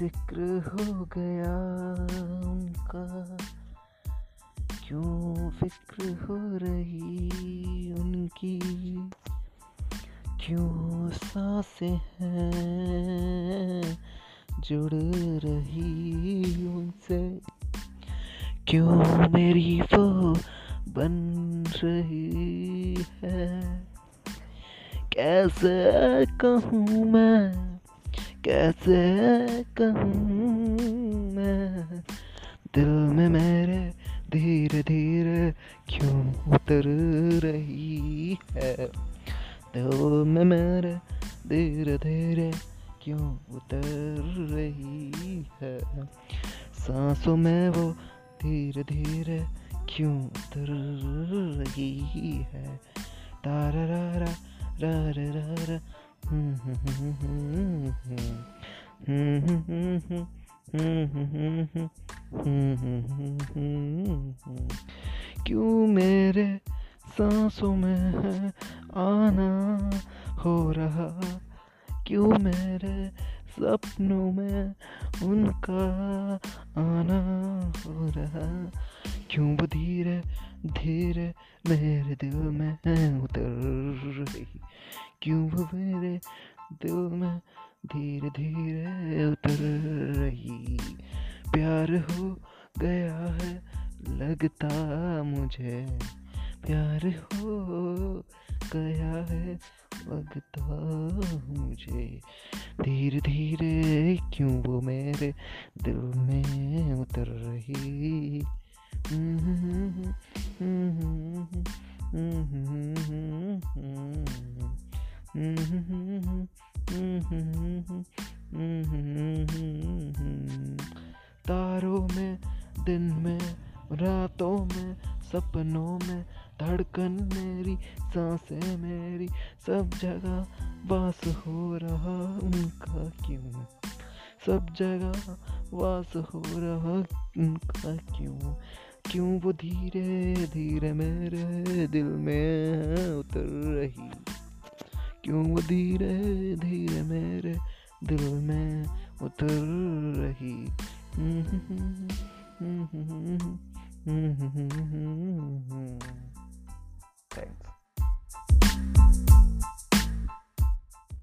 ज़िक्र हो गया उनका। क्यों फ़िक्र हो रही उनकी? क्यों साँसें हैं जुड़ रही उनसे? क्यों मेरी वो बन रही है? कैसे कहूँ मैं? कैसे कहूँ दिल में मेरे धीरे धीरे क्यों उतर रही है? दिल में मेरे धीरे धीरे क्यों उतर रही है? सांसों में वो धीरे धीरे क्यों उतर रही है? तारा रा रा रा रा रा क्यों मेरे सांसों में है आना हो रहा? क्यों मेरे सपनों में उनका आना हो रहा? क्यों वो धीरे धीरे मेरे दिल में उतर रही। क्यों वो मेरे दिल में धीरे धीरे उतर रही? प्यार हो गया है, लगता मुझे। प्यार हो गया है, लगता मुझे। धीरे धीरे क्यों वो मेरे दिल में उतर रही? तारों में, दिन में, रातों में, सपनों में, धड़कन मेरी, साँसें मेरी, सब जगह वास हो रहा उनका क्यों? सब जगह वास हो रहा उनका क्यों? क्यों वो धीरे धीरे मेरे दिल में उतर रही क्यों वो धीरे धीरे मेरे दिल में उतर रही थैंक्स